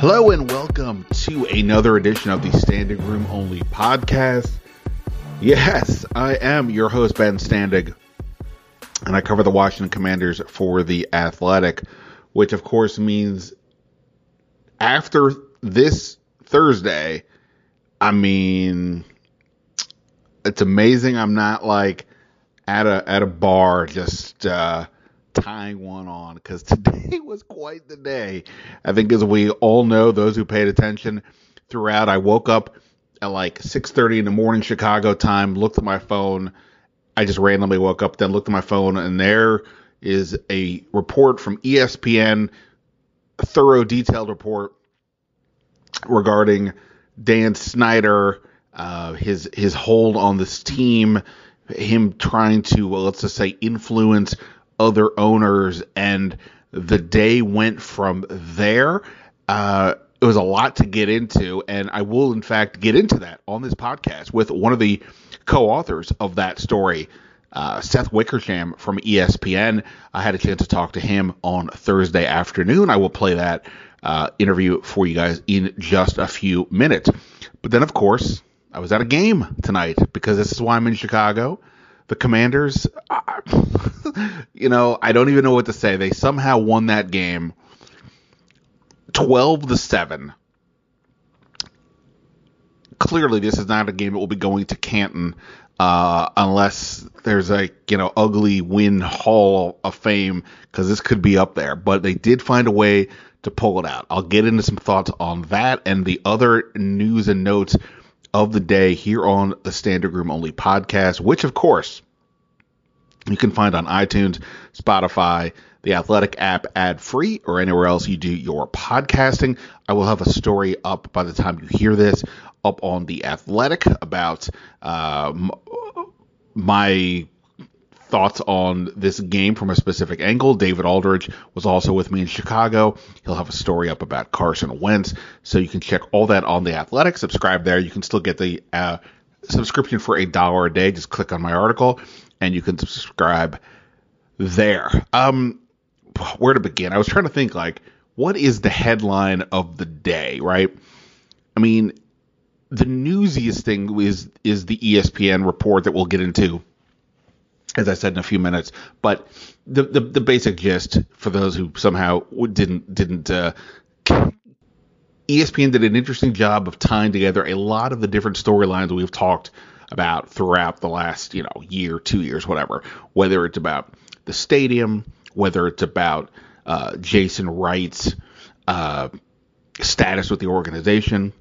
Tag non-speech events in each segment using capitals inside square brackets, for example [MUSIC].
Hello and welcome to another edition of the Standing Room Only podcast. Yes, I am your host, Ben Standig, and I cover the Washington Commanders for The Athletic, which of course means after this Thursday, I mean, it's amazing I'm not like at a at a bar just uh tying one on because [LAUGHS] today was quite the day. I think, as we all know, those who paid attention throughout, I woke up at like 6:30 in the morning Chicago time, looked at my phone. I just randomly woke up, then looked at my phone, and there is a report from ESPN, a thorough, detailed report regarding Dan Snyder, uh, his his hold on this team, him trying to well, let's just say influence other owners, and the day went from there. Uh, it was a lot to get into, and I will, in fact, get into that on this podcast with one of the co-authors of that story, uh, Seth Wickersham from ESPN. I had a chance to talk to him on Thursday afternoon. I will play that uh, interview for you guys in just a few minutes. But then, of course, I was at a game tonight because this is why I'm in Chicago the Commanders, [LAUGHS] you know, I don't even know what to say. They somehow won that game 12 to 7. Clearly, this is not a game that will be going to Canton uh, unless there's a you know ugly win Hall of Fame because this could be up there. But they did find a way to pull it out. I'll get into some thoughts on that and the other news and notes of the day here on the Standing Room Only podcast, which of course you can find on iTunes, Spotify, the Athletic app ad free, or anywhere else you do your podcasting. I will have a story up by the time you hear this up on the Athletic about uh, my thoughts on this game from a specific angle. David Aldridge was also with me in Chicago. He'll have a story up about Carson Wentz, so you can check all that on the Athletic. Subscribe there. You can still get the uh, subscription for a dollar a day. Just click on my article, and you can subscribe there. Um, where to begin? I was trying to think like, what is the headline of the day, right? I mean, the newsiest thing is is the ESPN report that we'll get into as I said in a few minutes. But the the, the basic gist for those who somehow didn't didn't uh, ESPN did an interesting job of tying together a lot of the different storylines we've talked about throughout the last you know year, two years, whatever. Whether it's about the stadium, whether it's about uh, Jason Wright's uh, status with the organization,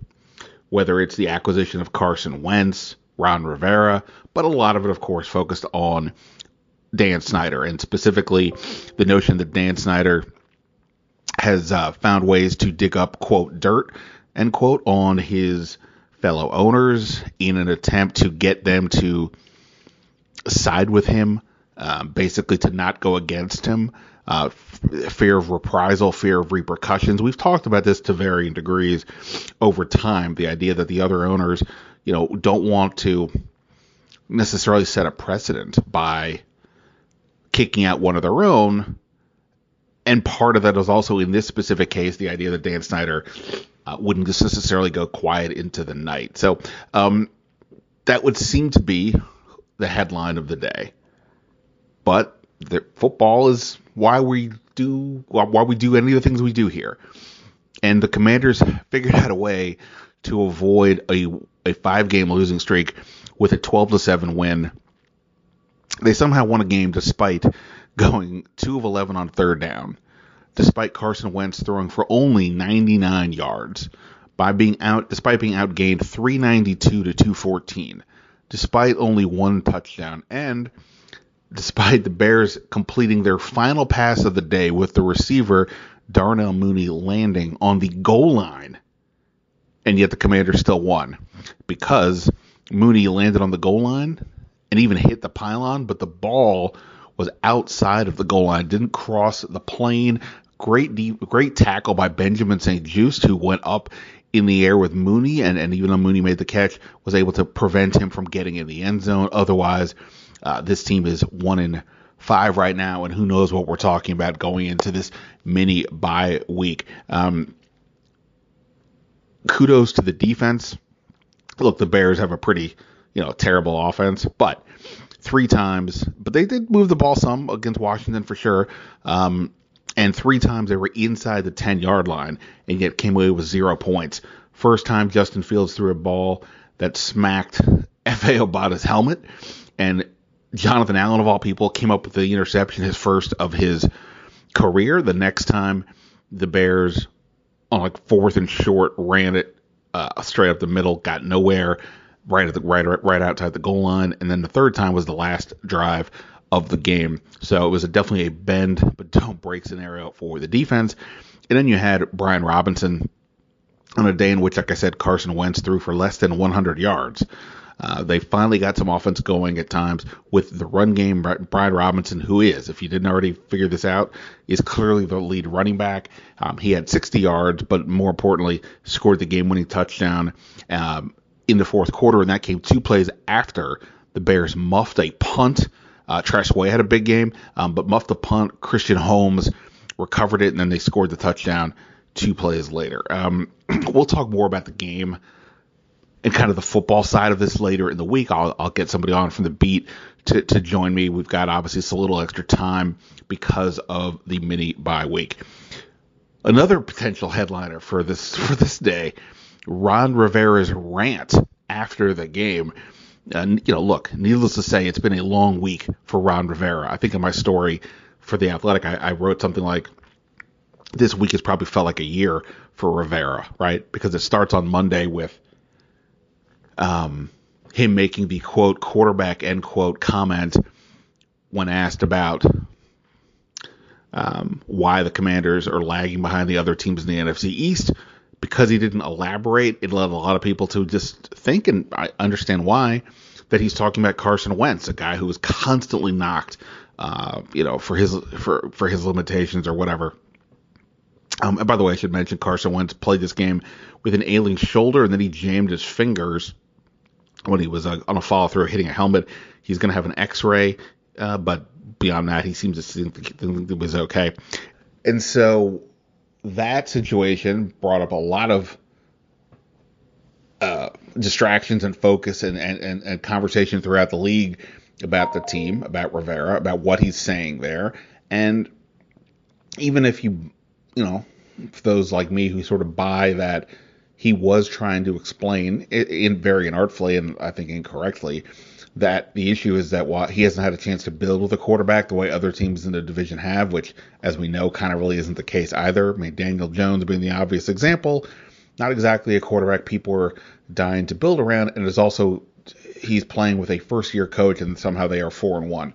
whether it's the acquisition of Carson Wentz, Ron Rivera, but a lot of it, of course, focused on Dan Snyder and specifically the notion that Dan Snyder has uh, found ways to dig up, quote, dirt, end quote, on his fellow owners in an attempt to get them to side with him, um, basically to not go against him. Uh, fear of reprisal, fear of repercussions. We've talked about this to varying degrees over time. The idea that the other owners, you know, don't want to necessarily set a precedent by kicking out one of their own. And part of that is also in this specific case the idea that Dan Snyder uh, wouldn't necessarily go quiet into the night. So um, that would seem to be the headline of the day. But the, football is why we do why we do any of the things we do here. And the Commanders figured out a way to avoid a a five game losing streak with a 12 to 7 win. They somehow won a game despite going 2 of 11 on third down, despite Carson Wentz throwing for only 99 yards, by being out despite being outgained 392 to 214, despite only one touchdown and despite the Bears completing their final pass of the day with the receiver Darnell Mooney landing on the goal line. And yet the Commanders still won because Mooney landed on the goal line and even hit the pylon, but the ball was outside of the goal line, didn't cross the plane. Great deep, great tackle by Benjamin St-Juste, who went up in the air with Mooney, and, and even though Mooney made the catch, was able to prevent him from getting in the end zone. Otherwise, uh, this team is one in five right now, and who knows what we're talking about going into this mini bye week. Um, kudos to the defense. Look, the Bears have a pretty, you know, terrible offense, but three times, but they did move the ball some against Washington for sure. Um, and three times they were inside the 10 yard line and yet came away with zero points. First time Justin Fields threw a ball that smacked [LAUGHS] Efe Obada's helmet, and Jonathan Allen, of all people, came up with the interception, his first of his career. The next time the Bears, on like fourth and short, ran it uh, straight up the middle, got nowhere, right at the right right outside the goal line, and then the third time was the last drive of the game. So it was a, definitely a bend but [LAUGHS] don't break scenario for the defense. And then you had Brian Robinson on a day in which, like I said, Carson Wentz threw for less than 100 yards. Uh, they finally got some offense going at times with the run game. Brian Robinson, who is, if you didn't already figure this out, is clearly the lead running back. Um, he had 60 yards, but more importantly, scored the game-winning touchdown um, in the fourth quarter, and that came two plays after the Bears muffed a punt uh, Tress Way had a big game, um, but muffed the punt. Christian Holmes recovered it, and then they scored the touchdown two plays later. Um, [CLEARS THROAT] we'll talk more about the game and kind of the football side of this later in the week. I'll, I'll get somebody on from the beat to, to join me. We've got obviously a little extra time because of the mini bye week. Another potential headliner for this [LAUGHS] for this day, Ron Rivera's rant after the game. And, you know, look, needless to say, it's been a long week for Ron Rivera. I think in my story for The Athletic, I, I wrote something like, this week has probably felt like a year for Rivera, right? Because it starts on Monday with um, him making the quote quarterback end quote comment when asked about um, why the Commanders are lagging behind the other teams in the NFC East. Because he didn't elaborate, it led a lot of people to just think, and understand why, that he's talking about Carson Wentz, a guy who was constantly knocked, uh, you know, for his for for his limitations or whatever. Um, and by the way, I should mention Carson Wentz played this game with an ailing shoulder, and then he jammed his fingers when he was uh, on a follow through hitting a helmet. He's going to have an X-ray, uh, but beyond that, he seems to think it was okay. And so that situation brought up a lot of uh, distractions and focus and, and, and, and, conversation throughout the league about the team, about Rivera, about what he's saying there. And even if you, you know, those like me who sort of buy that he was trying to explain in very inartfully and I think incorrectly that the issue is that while he hasn't had a chance to build with a quarterback the way other teams in the division have, which as we know kind of really isn't the case either. I mean, Daniel Jones being the obvious example, not exactly a quarterback people are dying to build around, and is also he's playing with a first year coach, and somehow they are four and one.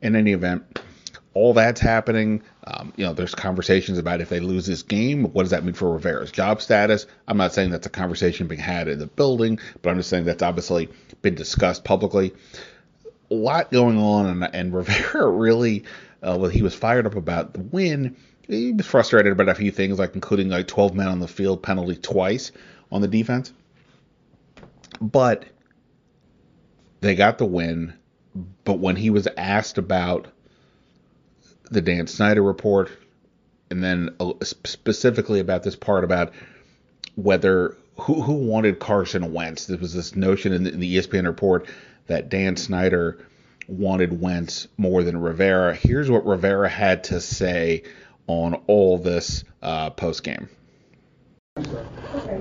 In any event, all that's happening. Um, you know, there's conversations about if they lose this game, what does that mean for Rivera's job status? I'm not saying that's a conversation being had in the building, but I'm just saying that's obviously been discussed publicly. A lot going on, and, and Rivera [LAUGHS] really, uh, well, he was fired up about the win. He was frustrated about a few things, like including like 12 men on the field penalty twice on the defense. But they got the win. But when he was asked about the Dan Snyder report, and then uh, specifically about this part about whether who who wanted Carson Wentz. There was this notion in the, in the ESPN report that Dan Snyder wanted Wentz more than Rivera. Here's what Rivera had to say on all this uh, post game. Okay.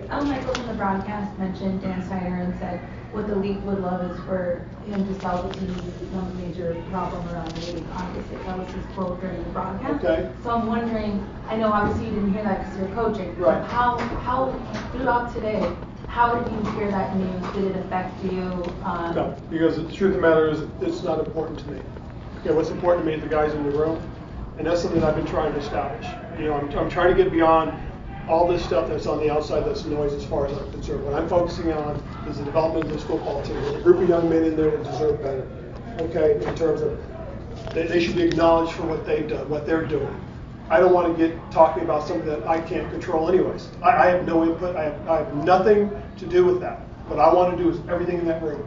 The broadcast mentioned Dan Snyder and said what the league would love is for him to sell the team because it's one major problem around the league. Obviously, that was his quote during the broadcast. Okay. So I'm wondering, I know obviously you didn't hear that because you're coaching. Right. How, how, throughout today, how did you hear that news? Did it affect you? Um, No, because the truth of the matter is, it's not important to me. know, what's important to me is the guys in the room, and that's something I've been trying to establish. You know, I'm, I'm trying to get beyond all this stuff that's on the outside that's noise as far as I'm concerned. What I'm focusing on is the development of this football team. There's a group of young men in there that deserve better. Okay, in terms of they, they should be acknowledged for what they've done, what they're doing. I don't want to get talking about something that I can't control anyways. I, I have no input. I have, I have nothing to do with that. What I want to do is everything in that room.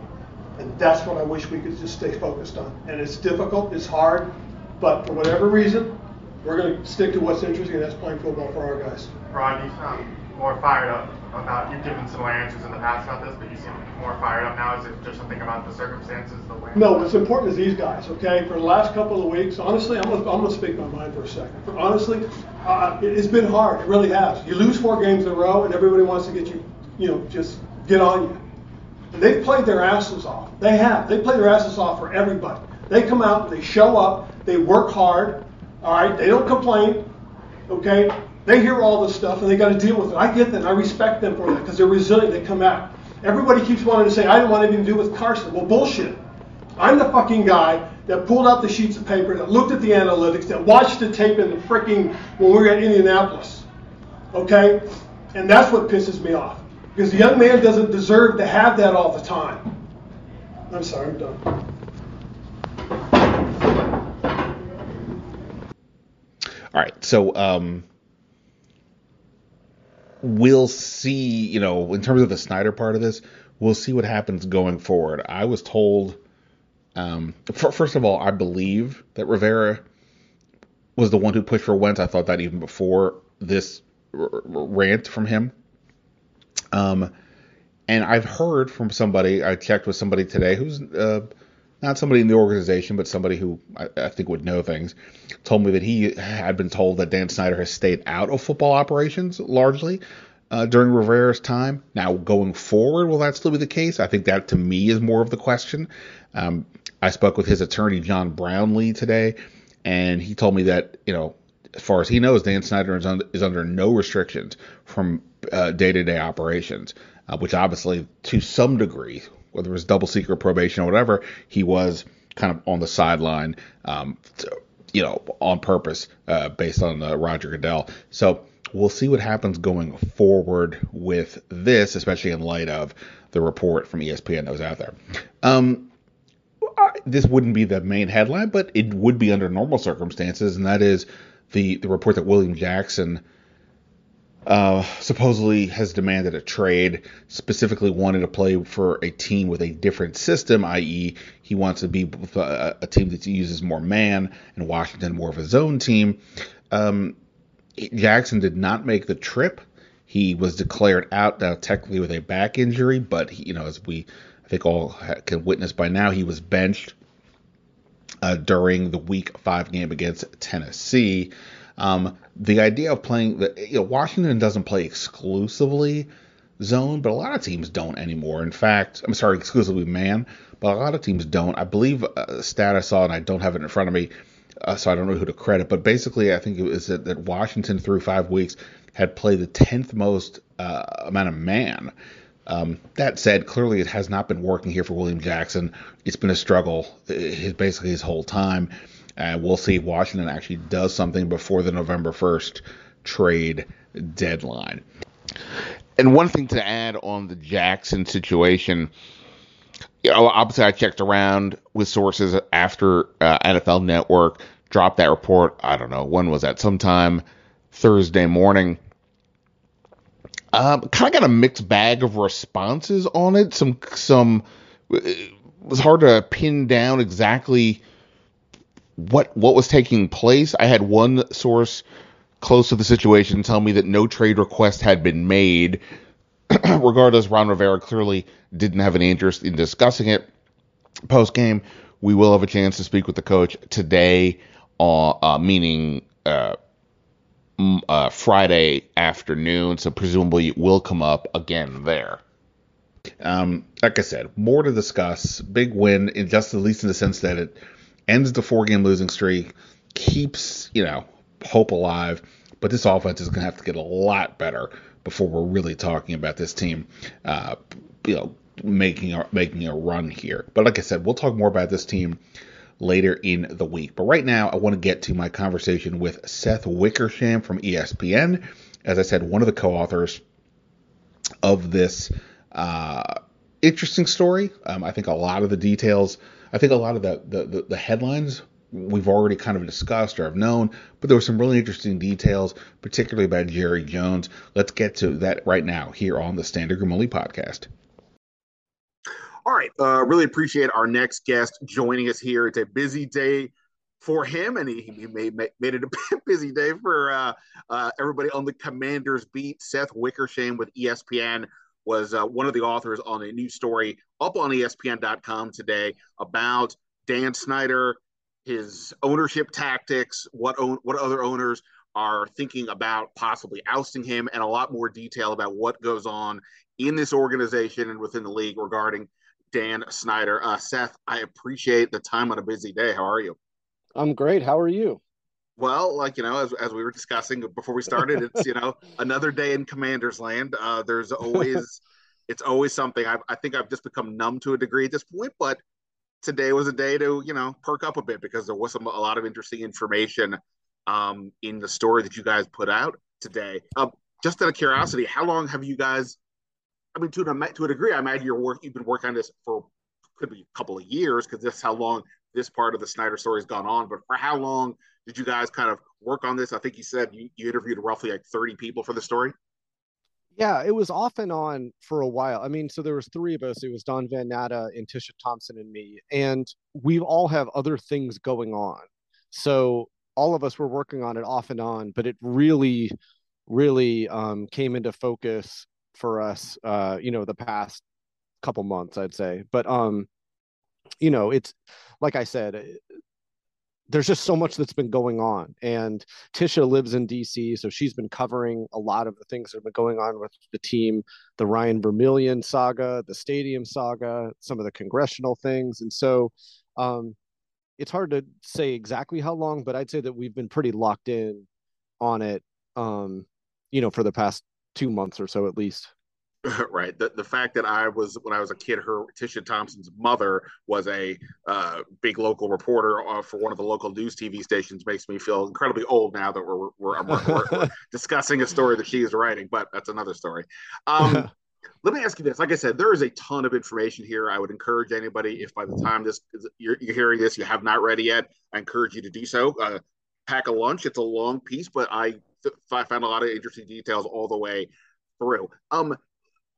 And that's what I wish we could just stay focused on. And it's difficult, it's hard, but for whatever reason, we're going to stick to what's interesting, and that's playing football for our guys. Rod, you sound more fired up about you've given similar answers in the past about this, but you seem more fired up now. Is it just something about the circumstances, the way? No, what's important is these guys. Okay, for the last couple of weeks, honestly, I'm gonna, I'm gonna speak my mind for a second. For, honestly, uh, it, it's been hard. It really has. You lose four games in a row, and everybody wants to get you, you know, just get on you. And they've played their asses off. They have. They play their asses off for everybody. They come out, they show up, they work hard. All right, they don't complain. Okay, they hear all this stuff and they got to deal with it. I get that. I respect them for that because they're resilient. They come out. Everybody keeps wanting to say, I don't want anything to do with Carson. Well, bullshit. I'm the fucking guy that pulled out the sheets of paper, that looked at the analytics, that watched the tape in the freaking when we were at Indianapolis. Okay? And that's what pisses me off. Because the young man doesn't deserve to have that all the time. I'm sorry, I'm done. All right, so um, we'll see. You know, in terms of the Snyder part of this, we'll see what happens going forward. I was told, um, for, first of all, I believe that Rivera was the one who pushed for Wentz. I thought that even before this r- rant from him. Um, and I've heard from somebody. I checked with somebody today who's uh, not somebody in the organization, but somebody who I, I, think would know things, told me that he had been told that Dan Snyder has stayed out of football operations largely uh, during Rivera's time. Now, going forward, will that still be the case? I think that to me is more of the question. Um, I spoke with his attorney, John Brownlee, today, and he told me that, you know, as far as he knows, Dan Snyder is, under, is under no restrictions from day to day operations, uh, which obviously, to some degree, whether it was double secret probation or whatever, he was kind of on the sideline, um, to, you know, on purpose, uh, based on uh, Roger Goodell. So we'll see what happens going forward with this, especially in light of the report from ESPN that was out there. Um, this wouldn't be the main headline, but it would be under normal circumstances, and that is the the report that William Jackson uh, supposedly has demanded a trade, specifically wanted to play for a team with a different system, i.e., he wants to be a, a team that uses more man, and Washington more of a zone team. Um, Jackson did not make the trip. He was declared out now, technically with a back injury, but he, you know, as we I think all can witness by now, he was benched uh, during the Week Five game against Tennessee. Um, the idea of playing the you know, Washington doesn't play exclusively zone, but a lot of teams don't anymore. In fact, I'm sorry, exclusively man, but a lot of teams don't. I believe a stat I saw, and I don't have it in front of me, uh, so I don't know who to credit. But basically, I think it was that, that Washington through five weeks had played the tenth most uh, amount of man. Um, that said, clearly it has not been working here for William Jackson. It's been a struggle uh, his, basically his whole time. And we'll see if Washington actually does something before the November 1st trade deadline. And one thing to add on the Jackson situation, you know, obviously I checked around with sources after uh, NFL Network dropped that report. I don't know when was that? Sometime Thursday morning. Um, kind of got a mixed bag of responses on it. Some some it was hard to pin down exactly what what was taking place. I had one source close to the situation tell me that no trade request had been made. [CLEARS THROAT] Regardless, Ron Rivera clearly didn't have any interest in discussing it. Post game, we will have a chance to speak with the coach today, uh, uh, meaning uh, uh, Friday afternoon. So presumably it will come up again there. Um, like I said, more to discuss. Big win, in just at least in the sense that it ends the four game losing streak, keeps, you know, hope alive. But this offense is going to have to get a lot better before we're really talking about this team, uh, you know, making a, making a run here. But like I said, we'll talk more about this team later in the week. But right now, I want to get to my conversation with Seth Wickersham from ESPN. As I said, one of the co authors of this uh, interesting story. Um, I think a lot of the details, I think a lot of the, the, the, the headlines we've already kind of discussed or have known, but there were some really interesting details, particularly about Jerry Jones. Let's get to that right now here on the Standard Only podcast. All right. Uh, really appreciate our next guest joining us here. It's a busy day for him, and he, he made, made it a [LAUGHS] busy day for uh, uh, everybody on the Commanders beat. Seth Wickersham with ESPN was uh, one of the authors on a new story up on ESPN.com today about Dan Snyder, his ownership tactics, what own, what other owners are thinking about possibly ousting him, and a lot more detail about what goes on in this organization and within the league regarding Dan Snyder. Uh, Seth, I appreciate the time on a busy day. How are you? I'm great. How are you? Well, like you know, as, as we were discussing before we started, it's you know [LAUGHS] another day in Commander's Land. Uh, there's always it's always something. I, I think I've just become numb to a degree at this point, but today was a day to you know perk up a bit because there was some a lot of interesting information um, in the story that you guys put out today. Um, just out of curiosity, how long have you guys I mean, to a to a degree, I imagine you're work you've been working on this for could be a couple of years because that's how long this part of the Snyder story has gone on. But for how long did you guys kind of work on this? I think you said you, you interviewed roughly like 30 people for the story. Yeah, it was off and on for a while. I mean, so there was three of us. It was Don Van Natta and Tisha Thompson and me, and we all have other things going on. So all of us were working on it off and on, but it really, really um, came into focus for us uh you know the past couple months i'd say but um you know it's like i said there's just so much that's been going on and tisha lives in dc so she's been covering a lot of the things that have been going on with the team the ryan vermillion saga the stadium saga some of the congressional things and so um it's hard to say exactly how long but i'd say that we've been pretty locked in on it um you know for the past two months or so at least. [LAUGHS] right. The, the fact that I was, when I was a kid, her Tisha Thompson's mother was a uh, big local reporter uh, for one of the local news TV stations makes me feel incredibly old now that we're, we're, we're, we're [LAUGHS] discussing a story that she is writing, but that's another story. Um, [LAUGHS] let me ask you this. Like I said, there is a ton of information here. I would encourage anybody, if by the time this you're, you're hearing this, you have not read it yet, I encourage you to do so. Uh, pack a lunch. It's a long piece, but I I found a lot of interesting details all the way through. Um,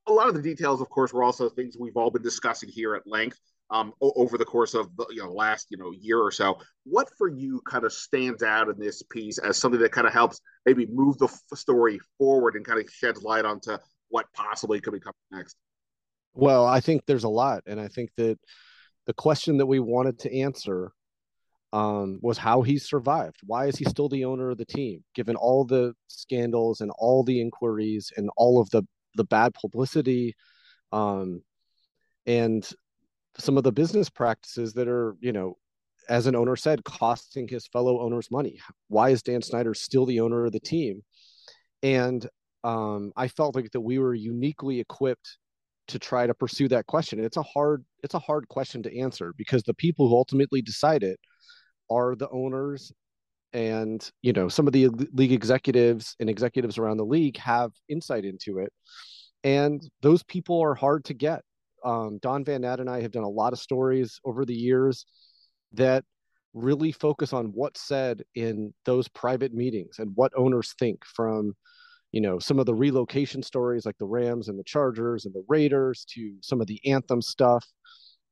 a lot of the details, of course, were also things we've all been discussing here at length um, over the course of the you know last you know year or so. What for you kind of stands out in this piece as something that kind of helps maybe move the f- story forward and kind of sheds light onto what possibly could be coming next? Well, I think there's a lot, and I think that the question that we wanted to answer um, was how he survived. Why is he still the owner of the team, given all the scandals and all the inquiries and all of the the bad publicity, um, and some of the business practices that are, you know, as an owner said, costing his fellow owners money. Why is Dan Snyder still the owner of the team? And um, I felt like that we were uniquely equipped to try to pursue that question. It's a hard it's a hard question to answer because the people who ultimately decide it are the owners and you know some of the league executives and executives around the league have insight into it and those people are hard to get. Um, don van Natta and i have done a lot of stories over the years that really focus on what's said in those private meetings and what owners think from you know some of the relocation stories like the rams and the chargers and the raiders to some of the anthem stuff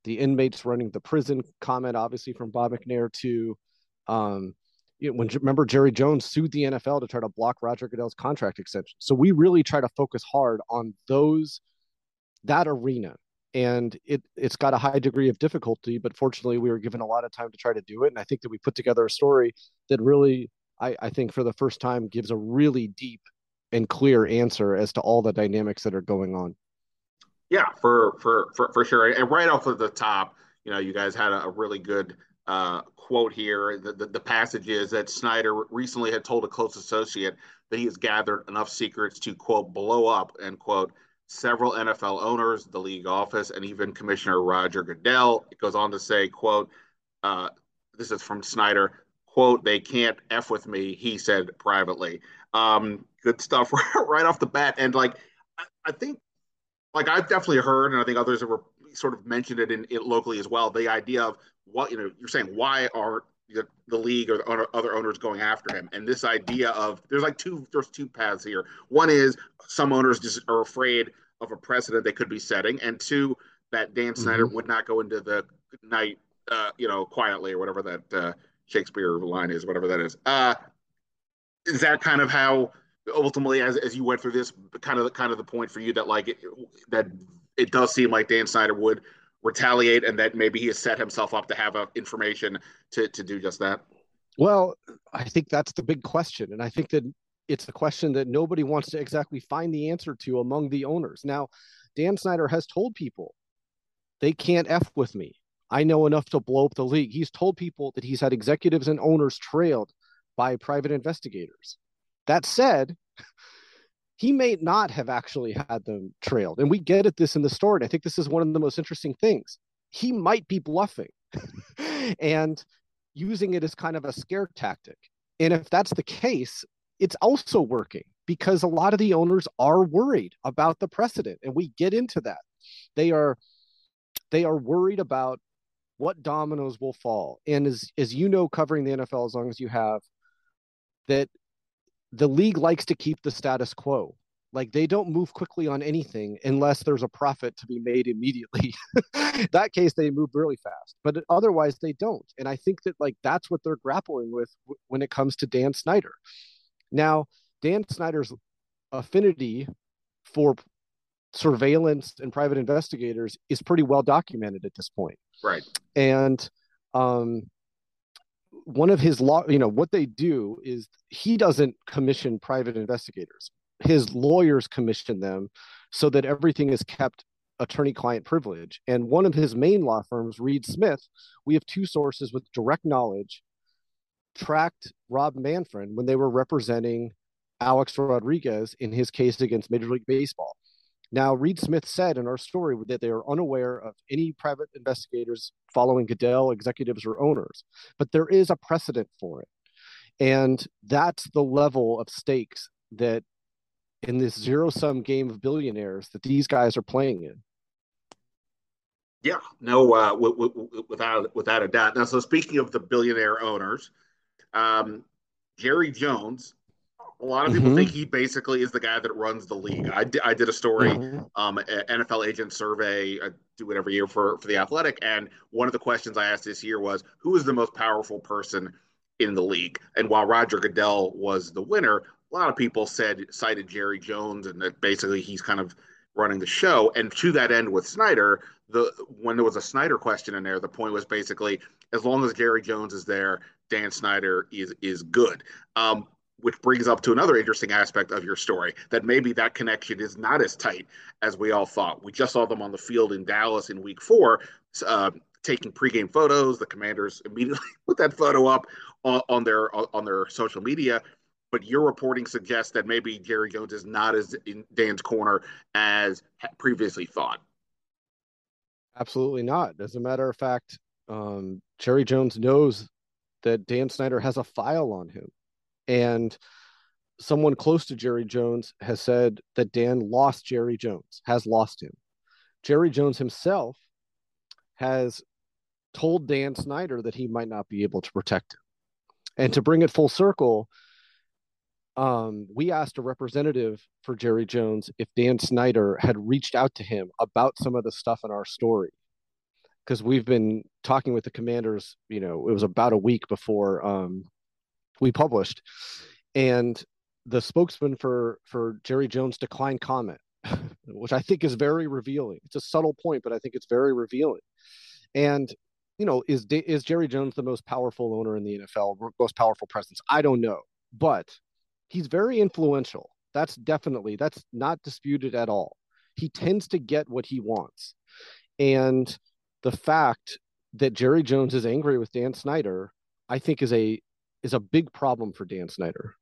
the inmates running the prison comment, obviously from Bob McNair to, um, you know, when remember Jerry Jones sued the NFL to try to block Roger Goodell's contract extension. So we really try to focus hard on those that arena, and it it's got a high degree of difficulty. But fortunately, we were given a lot of time to try to do it, and I think that we put together a story that really, I, I think, for the first time, gives a really deep and clear answer as to all the dynamics that are going on. Yeah, for for for, for sure. And right off of the top, you know, you guys had a, a really good uh, quote here. The, the, the passage is that Snyder recently had told a close associate that he has gathered enough secrets to quote blow up and quote several NFL owners, the league office, and even Commissioner Roger Goodell. It goes on to say, quote, uh, this is from Snyder. "Quote: They can't f with me," he said privately. Um, good stuff [LAUGHS] right off the bat, and like I, I think, like I've definitely heard, and I think others have sort of mentioned it in, locally as well. The idea of what you know, you're saying why are the, the league or the other owners going after him. And this idea of there's like two there's two paths here. One is some owners just are afraid of a precedent they could be setting, and two that Dan Snyder mm-hmm. would not go into the night, uh, you know, quietly or whatever that uh, Shakespeare line is, whatever that is. Uh, is that kind of how ultimately, as, as you went through this, kind of the kind of the point for you that like it, that it does seem like Dan Snyder would retaliate and that maybe he has set himself up to have information to, to do just that? Well, I think that's the big question. And I think that it's the question that nobody wants to exactly find the answer to among the owners. Now, Dan Snyder has told people they can't F with me. I know enough to blow up the league. He's told people that he's had executives and owners trailed by private investigators. That said, he may not have actually had them trailed. And we get at this in the story. And I think this is one of the most interesting things. He might be bluffing [LAUGHS] and using it as kind of a scare tactic. And if that's the case, it's also working because a lot of the owners are worried about the precedent. And we get into that. They are they are worried about what dominoes will fall. And as as you know, covering the NFL as long as you have, that the league likes to keep the status quo. Like they don't move quickly on anything unless there's a profit to be made immediately. [LAUGHS] that case, they move really fast, but otherwise they don't. And I think that like that's what they're grappling with when it comes to Dan Snyder. Now, Dan Snyder's affinity for surveillance and private investigators is pretty well documented at this point. Right. And um, one of his law, you know, what they do is he doesn't commission private investigators. His lawyers commission them so that everything is kept attorney client privilege. And one of his main law firms, Reed Smith, we have two sources with direct knowledge tracked Rob Manfred when they were representing Alex Rodriguez in his case against Major League Baseball. Now, Reed Smith said in our story that they are unaware of any private investigators following Goodell executives or owners, but there is a precedent for it. And that's the level of stakes that in this zero sum game of billionaires that these guys are playing in. Yeah, no, uh, w- w- without without a doubt. Now, so speaking of the billionaire owners, um, Jerry Jones a lot of people mm-hmm. think he basically is the guy that runs the league. I, d- I did a story, mm-hmm. um, NFL agent survey. I do it every year for for the Athletic, and one of the questions I asked this year was, "Who is the most powerful person in the league?" And while Roger Goodell was the winner, a lot of people said cited Jerry Jones, and that basically he's kind of running the show. And to that end, with Snyder, the when there was a Snyder question in there, the point was basically as long as Jerry Jones is there, Dan Snyder is is good. Um, which brings up to another interesting aspect of your story that maybe that connection is not as tight as we all thought. We just saw them on the field in Dallas in week four, uh, taking pregame photos. The commanders immediately [LAUGHS] put that photo up on, on their on their social media. But your reporting suggests that maybe Jerry Jones is not as in Dan's corner as previously thought. Absolutely not. As a matter of fact, um, Jerry Jones knows that Dan Snyder has a file on him and someone close to Jerry Jones has said that Dan lost Jerry Jones, has lost him. Jerry Jones himself has told Dan Snyder that he might not be able to protect him. And to bring it full circle, um, we asked a representative for Jerry Jones if Dan Snyder had reached out to him about some of the stuff in our story. Because we've been talking with the commanders, you know, it was about a week before um, we published, and the spokesman for for Jerry Jones declined comment, [LAUGHS] which I think is very revealing. It's a subtle point, but I think it's very revealing. And you know, is is Jerry Jones the most powerful owner in the NFL, most powerful presence? I don't know, but he's very influential. That's definitely that's not disputed at all. He tends to get what he wants, and the fact that Jerry Jones is angry with Dan Snyder, I think, is a is a big problem for Dan Snyder.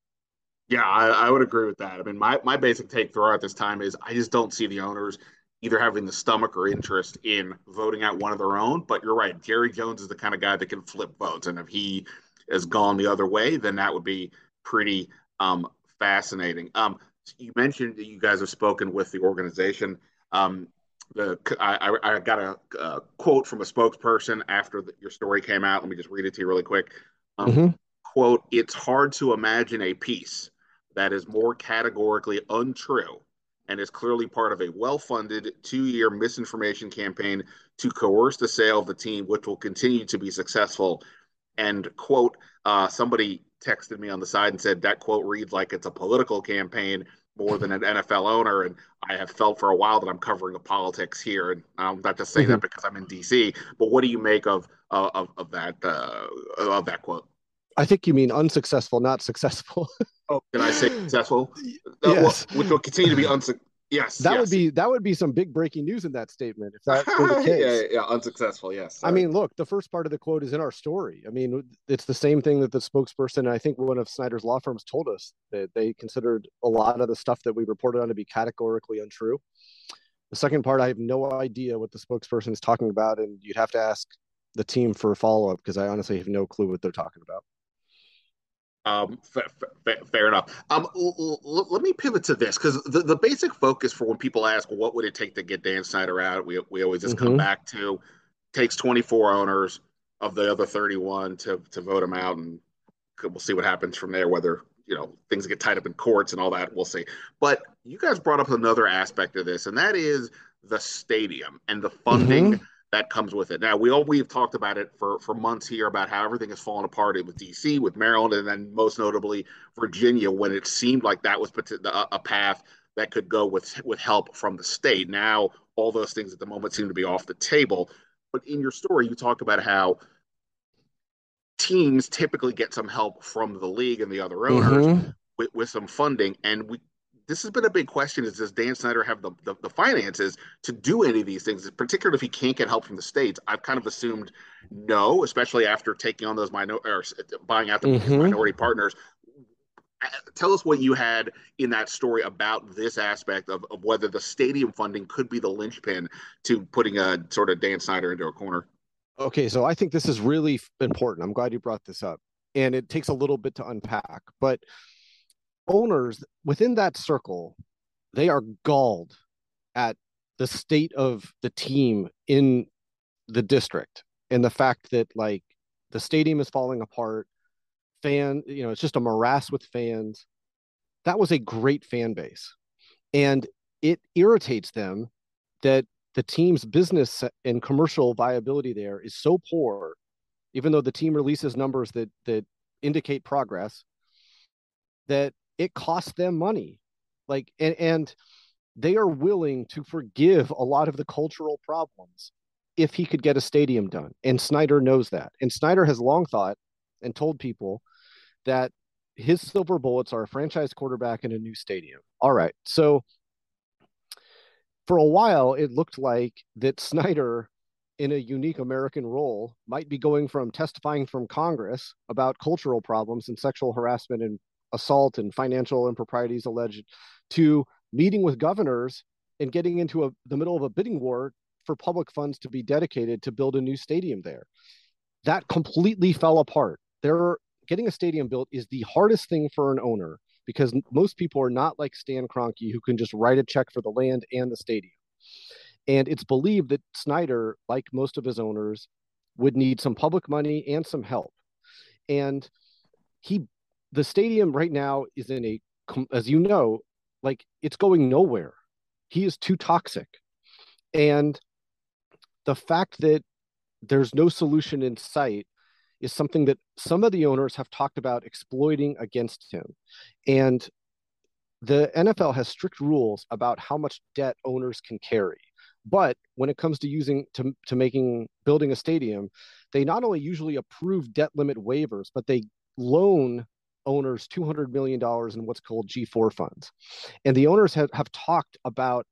Yeah, I, I, would agree with that. I mean, my, my basic take throughout this time is I just don't see the owners either having the stomach or interest in voting out one of their own. But you're right, Jerry Jones is the kind of guy that can flip votes, and if he has gone the other way, then that would be pretty um, fascinating. Um, you mentioned that you guys have spoken with the organization. Um, the I, I got a, a, quote from a spokesperson after the, your story came out. Let me just read it to you really quick. Um, mm-hmm. Quote: It's hard to imagine a piece that is more categorically untrue and is clearly part of a well-funded two-year misinformation campaign to coerce the sale of the team, which will continue to be successful. And quote: uh, Somebody texted me on the side and said that quote reads like it's a political campaign more than an NFL owner. And I have felt for a while that I'm covering the politics here. And I'm not just saying mm-hmm. that because I'm in DC, but what do you make of, uh, of, of that, uh, of that quote? I think you mean unsuccessful, not successful. [LAUGHS] oh, did I say successful? Uh, yes. which will continue to be unsuccessful Yes, that yes. would be that would be some big breaking news in that statement if that were the [LAUGHS] case. yeah, yeah, unsuccessful. Yes. Sorry. I mean, look, the first part of the quote is in our story. I mean, it's the same thing that the spokesperson, I think one of Snyder's law firms told us that they considered a lot of the stuff that we reported on to be categorically untrue. The second part, I have no idea what the spokesperson is talking about, and you'd have to ask the team for a follow up because I honestly have no clue what they're talking about. Um, fair, fair, fair enough. Um, l- l- let me pivot to this because the, the basic focus for when people ask what would it take to get Dan Snyder out, we we always just mm-hmm. come back to takes 24 owners of the other 31 to to vote him out, and we'll see what happens from there. Whether you know things get tied up in courts and all that, we'll see. But you guys brought up another aspect of this, and that is the stadium and the funding. Mm-hmm that comes with it. Now we all we've talked about it for for months here about how everything has fallen apart with DC, with Maryland, and then most notably Virginia, when it seemed like that was a path that could go with with help from the state. Now all those things at the moment seem to be off the table. But in your story, you talk about how teams typically get some help from the league and the other owners mm-hmm. with, with some funding, and we this has been a big question is does Dan Snyder have the, the, the, finances to do any of these things, particularly if he can't get help from the states? I've kind of assumed no, especially after taking on those minor or buying out the mm-hmm. minority partners. Uh, tell us what you had in that story about this aspect of, of whether the stadium funding could be the linchpin to putting a sort of Dan Snyder into a corner. Okay, so I think this is really important. I'm glad you brought this up. And it takes a little bit to unpack, but owners within that circle, they are galled at the state of the team in the district and the fact that like the stadium is falling apart fan you know it's just a morass with fans. That was a great fan base. And it irritates them that the team's business and commercial viability there is so poor even though the team releases numbers that that indicate progress that it costs them money. Like and, and they are willing to forgive a lot of the cultural problems if he could get a stadium done. And snyder knows that. And snyder has long thought and told people that his silver bullets are a franchise quarterback and a new stadium. All right. So for a while it looked like that snyder in a unique american role might be going from testifying from congress about cultural problems and sexual harassment and assault and financial improprieties alleged to meeting with governors and getting into a, the middle of a bidding war for public funds to be dedicated to build a new stadium there. That completely fell apart. There, getting a stadium built is the hardest thing for an owner because most people are not like Stan Kroenke who can just write a check for the land and the stadium. And it's believed that Snyder, like most of his owners, would need some public money and some help. And he the stadium right now is in a as you know like it's going nowhere. He is too toxic. And the fact that there's no solution in sight is something that some of the owners have talked about exploiting against him. And the NFL has strict rules about how much debt owners can carry. But when it comes to using to, to making building a stadium they not only usually approve debt limit waivers but they loan owners $200 million in what's called G4 funds. And the owners have, have talked about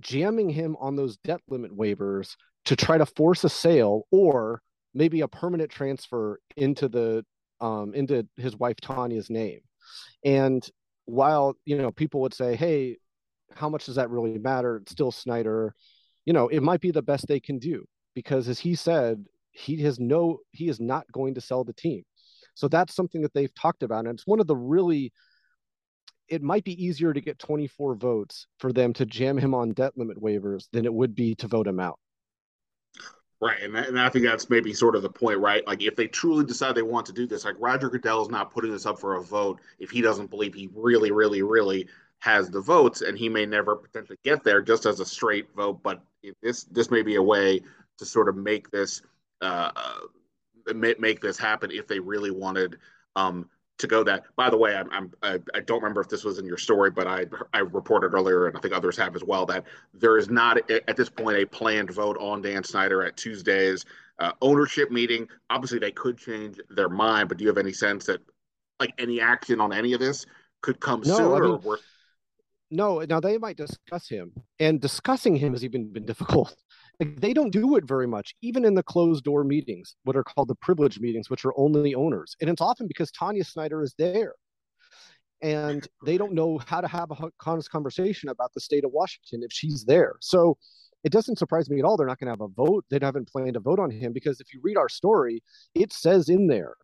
jamming him on those debt limit waivers to try to force a sale or maybe a permanent transfer into the um, into his wife Tanya's name. And while you know people would say, "Hey, how much does that really matter? It's still Snyder. You know, it might be the best they can do because, as he said, he has no, he is not going to sell the team. So that's something that they've talked about. And it's one of the really, it might be easier to get 24 votes for them to jam him on debt limit waivers than it would be to vote him out. Right, and, and I think that's maybe sort of the point, right? Like if they truly decide they want to do this, like Roger Goodell is not putting this up for a vote if he doesn't believe he really, really, really has the votes, and he may never potentially get there just as a straight vote. But this this may be a way to sort of make this uh, uh make, make this happen if they really wanted um, to go that. By the way, I'm, I'm I, I don't remember if this was in your story, but I I reported earlier, and I think others have as well, that there is not at this point a planned vote on Dan Snyder at Tuesday's uh, ownership meeting. Obviously, they could change their mind, but do you have any sense that like any action on any of this could come no, sooner? I mean, or no, now they might discuss him, and discussing him has even been difficult. Like, they don't do it very much, even in the closed door meetings, what are called the privilege meetings, which are only owners, and it's often because Tanya Snyder is there, and they don't know how to have a honest conversation about the state of Washington if she's there. So it doesn't surprise me at all. They're not going to have a vote. They haven't planned a vote on him because if you read our story, it says in there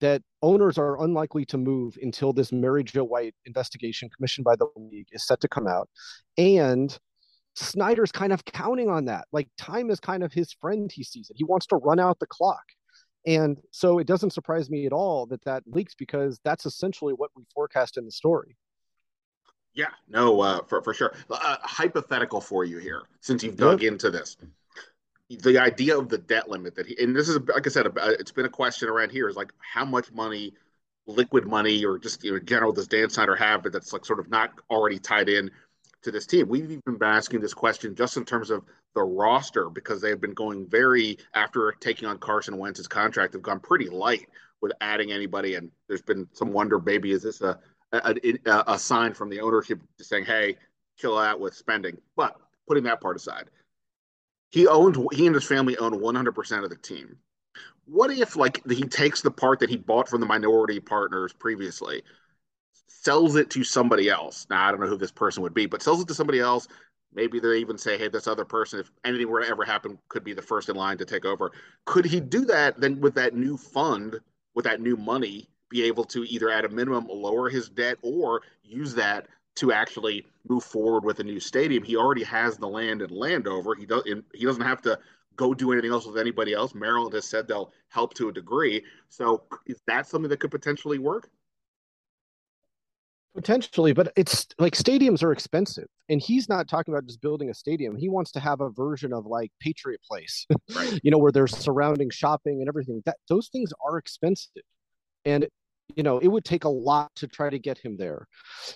that owners are unlikely to move until this Mary Jo White investigation commissioned by the league is set to come out. And Snyder's kind of counting on that. Like time is kind of his friend, he sees it. He wants to run out the clock. And so it doesn't surprise me at all that that leaks because that's essentially what we forecast in the story. Yeah, no, uh, for, for sure. Uh, hypothetical for you here, since you've dug yep. into this the idea of the debt limit that he and this is like I said, it's been a question around here is like how much money, liquid money, or just you know, in general does Dan Snyder have but that's like sort of not already tied in to this team? We've even been asking this question just in terms of the roster because they've been going very after taking on Carson Wentz's contract, They've gone pretty light with adding anybody, and there's been some wonder maybe is this a a, a, a sign from the ownership saying, hey, chill out with spending. But putting that part aside he owned he and his family own 100% of the team what if like he takes the part that he bought from the minority partners previously sells it to somebody else now i don't know who this person would be but sells it to somebody else maybe they even say hey this other person if anything were to ever happen could be the first in line to take over could he do that then with that new fund with that new money be able to either at a minimum lower his debt or use that to actually move forward with a new stadium. He already has the land in Landover. He does he doesn't have to go do anything else with anybody else. Maryland has said they'll help to a degree. So is that something that could potentially work? Potentially, but it's like stadiums are expensive, and he's not talking about just building a stadium. He wants to have a version of like Patriot Place, right. [LAUGHS] you know, where there's surrounding shopping and everything. That those things are expensive, and you know, it would take a lot to try to get him there.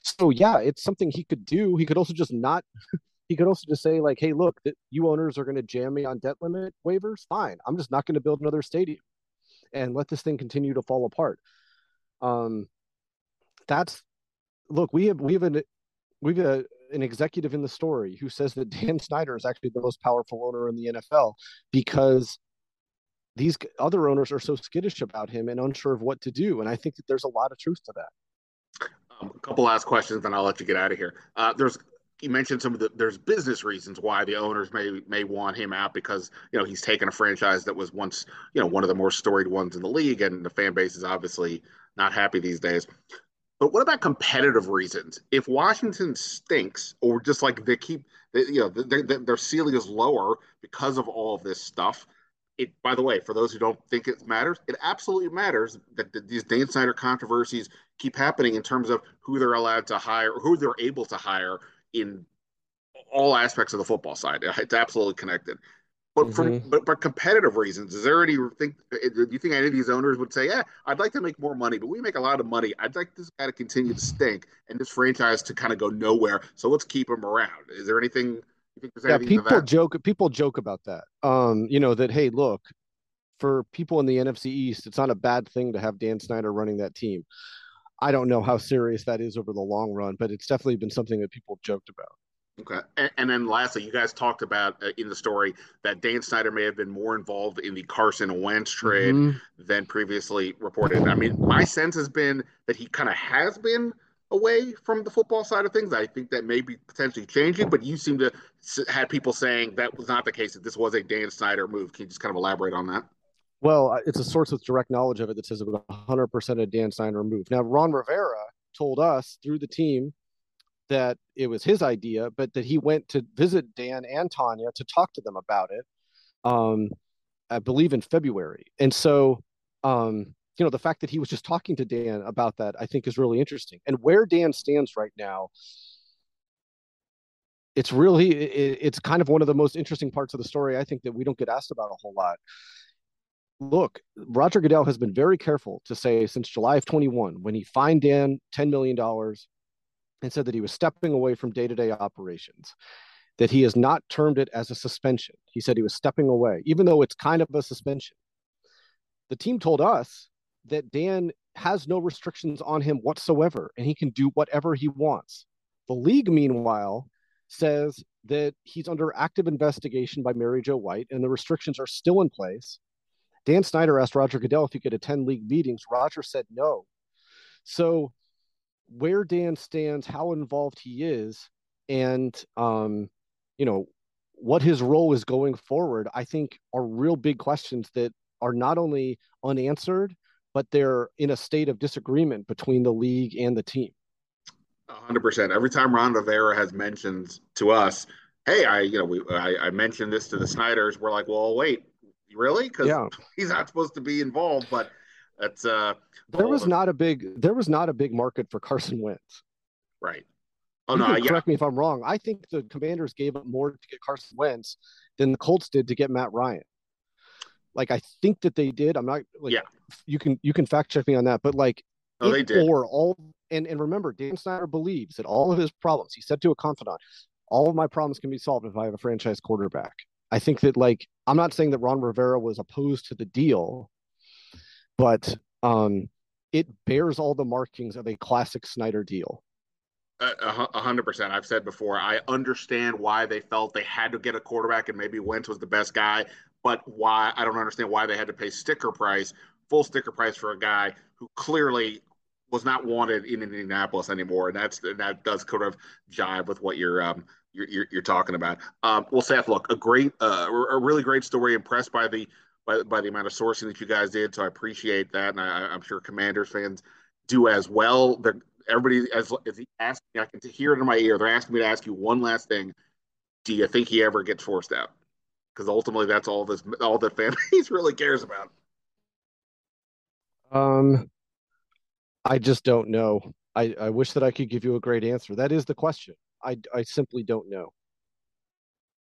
So yeah, it's something he could do. He could also just not. [LAUGHS] he could also just say like, "Hey, look, that you owners are going to jam me on debt limit waivers. Fine, I'm just not going to build another stadium, and let this thing continue to fall apart." Um, that's look. We have we have an we've a, an executive in the story who says that Dan Snyder is actually the most powerful owner in the NFL because these other owners are so skittish about him and unsure of what to do. And I think that there's a lot of truth to that. Um, a couple last questions, then I'll let you get out of here. Uh, there's you mentioned some of the there's business reasons why the owners may may want him out because you know he's taken a franchise that was once you know one of the more storied ones in the league and the fan base is obviously not happy these days. But what about competitive reasons? If Washington stinks, or just like they keep, they, you know, their, their ceiling is lower because of all of this stuff, it, by the way, for those who don't think it matters, it absolutely matters that, that these Dan Snyder controversies keep happening in terms of who they're allowed to hire, who they're able to hire in all aspects of the football side. It's absolutely connected. But mm-hmm. for but, but competitive reasons, is there any think? Do you think any of these owners would say, "Yeah, I'd like to make more money, but we make a lot of money. I'd like this guy to continue to stink and this franchise to kind of go nowhere. So let's keep him around." Is there anything You think there's yeah, people joke. People joke about that. Um, you know that hey, look, for people in the NFC East, it's not a bad thing to have Dan Snyder running that team. I don't know how serious that is over the long run, but it's definitely been something that people joked about. Okay. And, and, then lastly, you guys talked about uh, in the story that Dan Snyder may have been more involved in the Carson Wentz trade mm-hmm. than previously reported. I mean, my sense has been that he kind of has been, away from the football side of things. I think that may be potentially changing, but you seem to had people saying that was not the case. That this was a Dan Snyder move. Can you just kind of elaborate on that? Well, it's a source with direct knowledge of it that says it was 100% a Dan Snyder move. Now, Ron Rivera told us through the team that it was his idea, but that he went to visit Dan and Tanya to talk to them about it. Um, I believe in February, and so um, you know the fact that he was just talking to Dan about that, I think, is really interesting. And where Dan stands right now, it's really it, it's kind of one of the most interesting parts of the story. I think that we don't get asked about a whole lot. Look, Roger Goodell has been very careful to say since July of 21, when he fined Dan $10 million and said that he was stepping away from day to day operations, that he has not termed it as a suspension. He said he was stepping away, even though it's kind of a suspension. The team told us that Dan has no restrictions on him whatsoever and he can do whatever he wants. The league, meanwhile, says that he's under active investigation by Mary Jo White and the restrictions are still in place. Dan Snyder asked Roger Goodell if he could attend league meetings. Roger said no. So, where Dan stands, how involved he is, and um, you know what his role is going forward, I think are real big questions that are not only unanswered, but they're in a state of disagreement between the league and the team. 100%. Every time Ron Rivera has mentioned to us, hey, I, you know, we, I, I mentioned this to the Snyders, we're like, well, wait, really? Because yeah. [LAUGHS] he's not supposed to be involved, but that's, uh, there was not a big, there was not a big market for Carson Wentz. Right. Oh, you no, yeah. correct me if I'm wrong. I think the commanders gave up more to get Carson Wentz than the Colts did to get Matt Ryan. Like I think that they did. I'm not like yeah. you can you can fact check me on that, but like oh, they did. or all and and remember Dan Snyder believes that all of his problems, he said to a confidant, all of my problems can be solved if I have a franchise quarterback. I think that like I'm not saying that Ron Rivera was opposed to the deal, but um it bears all the markings of a classic Snyder deal. A hundred percent. I've said before. I understand why they felt they had to get a quarterback, and maybe Wentz was the best guy but why I don't understand why they had to pay sticker price, full sticker price for a guy who clearly was not wanted in Indianapolis anymore, and that's and that does kind of jive with what you're um, you're, you're, you're talking about. Um, well, Seth, look, a great, uh, a really great story. Impressed by the by, by the amount of sourcing that you guys did, so I appreciate that, and I, am sure Commanders fans do as well. They're, everybody, as as he asked me, I can hear it in my ear. They're asking me to ask you one last thing. Do you think he ever gets forced out? because ultimately that's all this all that fan [LAUGHS] really cares about. Um, I just don't know. I, I wish that I could give you a great answer. That is the question. I, I simply don't know.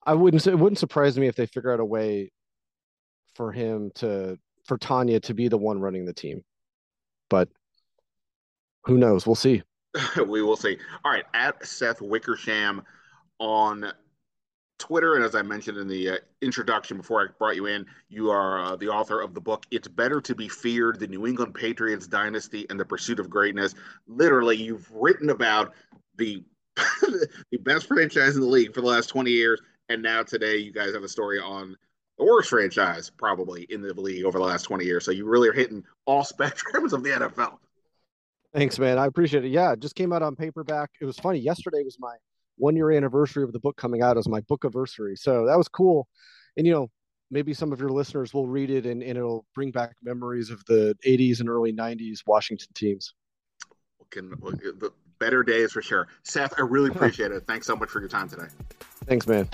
I wouldn't it wouldn't surprise me if they figure out a way for him to for Tanya to be the one running the team. But who knows? We'll see. [LAUGHS] we will see. All right, at Seth Wickersham on Twitter, and as I mentioned in the uh, introduction before I brought you in, you are uh, the author of the book "It's Better to Be Feared: The New England Patriots Dynasty and the Pursuit of Greatness." Literally, you've written about the [LAUGHS] the best franchise in the league for the last twenty years, and now today you guys have a story on worst franchise probably in the league over the last twenty years. So you really are hitting all [LAUGHS] spectrums of the NFL. Thanks, man. I appreciate it. Yeah, it just came out on paperback. It was funny. Yesterday was my one year anniversary of the book coming out as my book anniversary. So that was cool. And, you know, maybe some of your listeners will read it and, and it'll bring back memories of the 80s and early 90s Washington teams. Can the better days for sure. Seth, I really appreciate it. Thanks so much for your time today. Thanks, man.